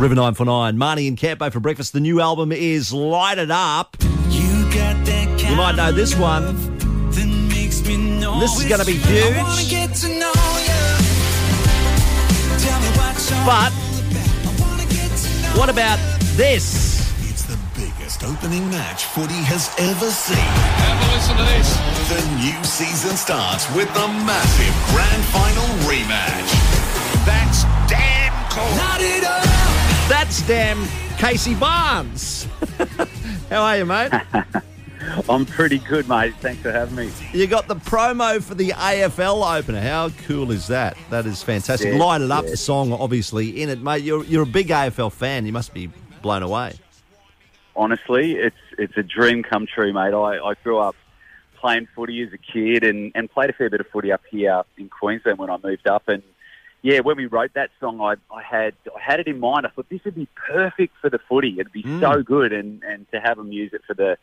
River 949. Marnie and Campo for breakfast. The new album is Light It Up. You got that You might know this one. that makes me know This is gonna be huge. wanna get to know you. What But about. Wanna get to know what about this? It's the biggest opening match footy has ever seen. Have a listen to this. The new season starts with the massive grand final damn Casey Barnes. How are you, mate? I'm pretty good, mate. Thanks for having me. You got the promo for the AFL opener. How cool is that? That is fantastic. Yeah, Light it up, yeah. the song obviously in it, mate. You're you're a big AFL fan. You must be blown away. Honestly, it's it's a dream come true, mate. I, I grew up playing footy as a kid and, and played a fair bit of footy up here in Queensland when I moved up. And yeah, when we wrote that song, I, I had I had it in mind. I thought this would be perfect for the footy. It'd be so good, and, and to have them use it for the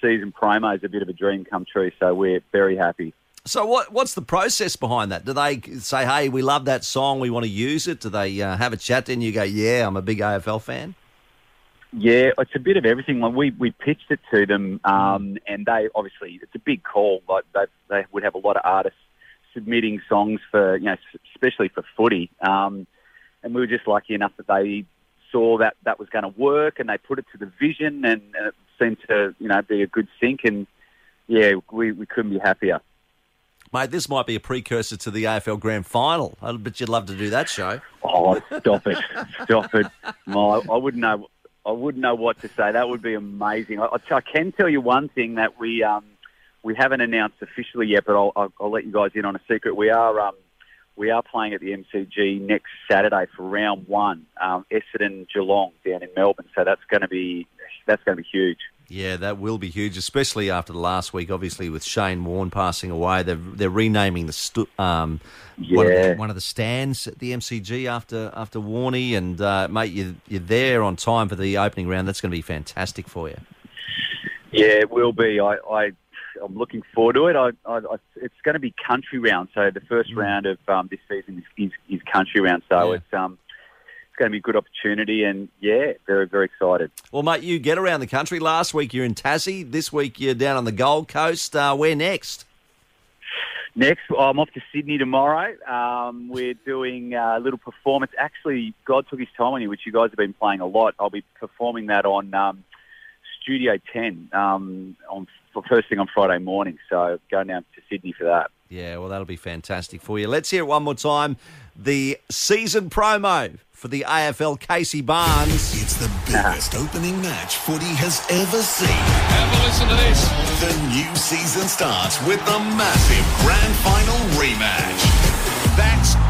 season promo is a bit of a dream come true. So we're very happy. So what what's the process behind that? Do they say, "Hey, we love that song. We want to use it"? Do they uh, have a chat? Then you go, "Yeah, I'm a big AFL fan." Yeah, it's a bit of everything. Like we, we pitched it to them, um, and they obviously it's a big call. Like they they would have a lot of artists submitting songs for you know, especially for footy. Um, and we were just lucky enough that they saw that that was going to work, and they put it to the vision, and, and it seemed to you know be a good sync. And yeah, we, we couldn't be happier. Mate, this might be a precursor to the AFL Grand Final. I bet you'd love to do that show. Oh, stop it, stop it! My, I wouldn't know. I wouldn't know what to say. That would be amazing. I, I I can tell you one thing that we um, we haven't announced officially yet, but I'll, I'll, I'll let you guys in on a secret. We are um, we are playing at the MCG next Saturday for round one, um, Essendon Geelong down in Melbourne. So that's going to be that's going to be huge. Yeah, that will be huge, especially after the last week. Obviously, with Shane Warne passing away, they're they're renaming the stu- um, one, of the, one of the stands at the MCG after after Warney, and uh, mate, you you're there on time for the opening round. That's going to be fantastic for you. Yeah, it will be. I, I I'm looking forward to it. I, I, I it's going to be country round. So the first round of um, this season is, is, is country round. So Yeah. it's um it's going to be a good opportunity, and yeah, very very excited. Well, mate, you get around the country. Last week you're in Tassie. This week you're down on the Gold Coast. Uh, where next? Next, I'm off to Sydney tomorrow. Um, we're doing a little performance. Actually, God took his time on you, which you guys have been playing a lot. I'll be performing that on um, Studio 10 um, on first thing on Friday morning. So going down to Sydney for that. Yeah, well, that'll be fantastic for you. Let's hear it one more time. The season promo for the AFL Casey Barnes. It's the biggest opening match footy has ever seen. Have a listen to this. The new season starts with the massive grand final rematch. That's damn cool.